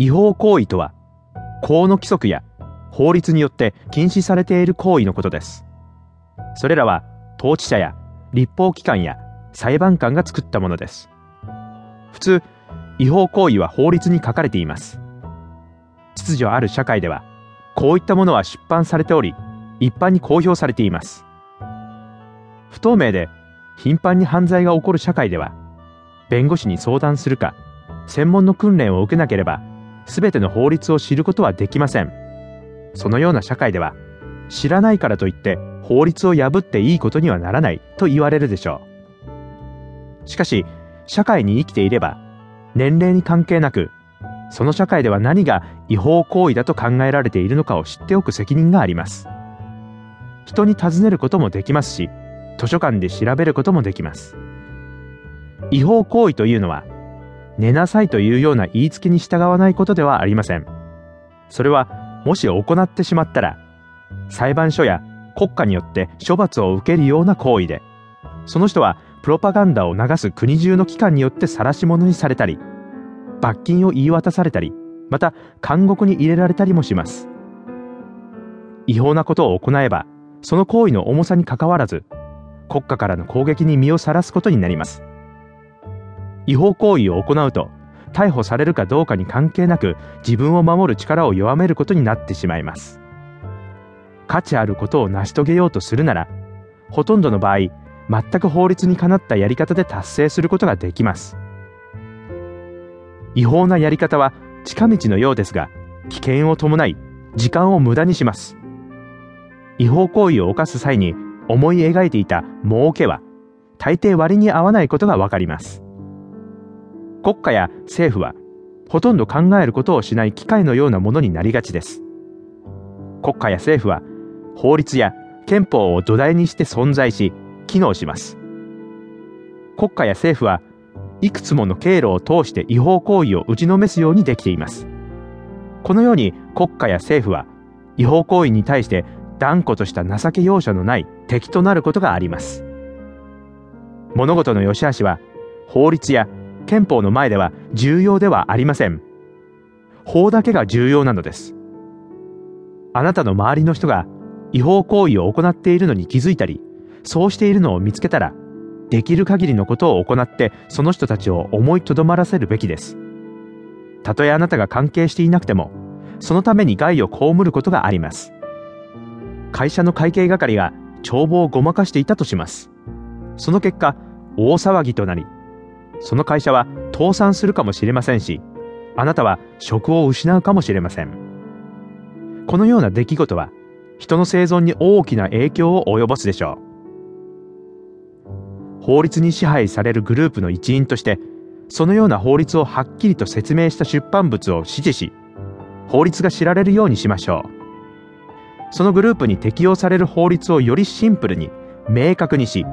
違法行為とは、法の規則や法律によって禁止されている行為のことです。それらは統治者や立法機関や裁判官が作ったものです。普通、違法行為は法律に書かれています。秩序ある社会では、こういったものは出版されており、一般に公表されています。不透明で頻繁に犯罪が起こる社会では、弁護士に相談するか、専門の訓練を受けなければ、全ての法律を知ることはできません。そのような社会では、知らないからといって法律を破っていいことにはならないと言われるでしょう。しかし、社会に生きていれば、年齢に関係なく、その社会では何が違法行為だと考えられているのかを知っておく責任があります。人に尋ねることもできますし、図書館で調べることもできます。違法行為というのは、寝なさいというような言いつけに従わないことではありません。それは、もし行ってしまったら、裁判所や国家によって処罰を受けるような行為で、その人はプロパガンダを流す国中の機関によって晒し者にされたり、罰金を言い渡されたり、また監獄に入れられたりもします。違法なことを行えば、その行為の重さにかかわらず、国家からの攻撃に身をさらすことになります。違法行為を行うと、逮捕されるかどうかに関係なく自分を守る力を弱めることになってしまいます。価値あることを成し遂げようとするなら、ほとんどの場合、全く法律にかなったやり方で達成することができます。違法なやり方は近道のようですが、危険を伴い、時間を無駄にします。違法行為を犯す際に思い描いていた儲けは、大抵割に合わないことがわかります。国家や政府は、ほとんど考えることをしない機械のようなものになりがちです。国家や政府は、法律や憲法を土台にして存在し、機能します。国家や政府はいくつもの経路を通して違法行為を打ちのめすようにできています。このように国家や政府は違法行為に対して断固とした情け容赦のない敵となることがあります。物事の良し悪しは法律や憲法の前では重要ではありません。法だけが重要なのです。あなたの周りの人が違法行為を行っているのに気づいたり、そうしているのを見つけたら、できる限りのことを行ってその人たちを思いとどまらせるべきです。たとえあなたが関係していなくても、そのために害を被ることがあります。会社の会計係が帳簿をごまかしていたとします。その結果、大騒ぎとなり、その会社は倒産するかもしれませんし、あなたは職を失うかもしれません。このような出来事は、人の生存に大きな影響を及ぼすでしょう。法律に支配されるグループの一員として、そのような法律をはっきりと説明した出版物を支持し、法律が知られるようにしましょう。そのグループに適用される法律をよりシンプルに、明確にし、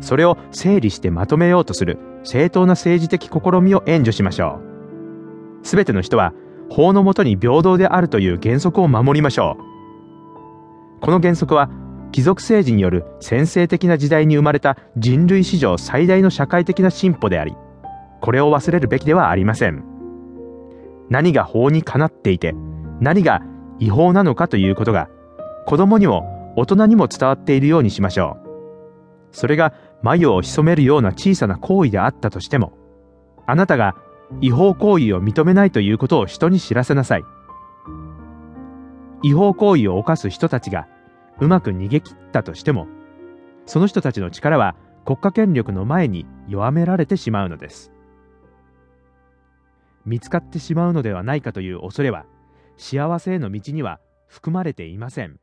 それを整理してまとめようとする正当な政治的試みを援助しましょう。すべての人は法のもとに平等であるという原則を守りましょう。この原則は貴族政治による先制的な時代に生まれた人類史上最大の社会的な進歩であり、これを忘れるべきではありません。何が法にかなっていて、何が違法なのかということが、子供にも大人にも伝わっているようにしましょう。それが眉を潜めるような小さな行為であったとしても、あなたが違法行為を認めないということを人に知らせなさい。違法行為を犯す人たちがうまく逃げ切ったとしても、その人たちの力は国家権力の前に弱められてしまうのです。見つかってしまうのではないかという恐れは、幸せへの道には含まれていません。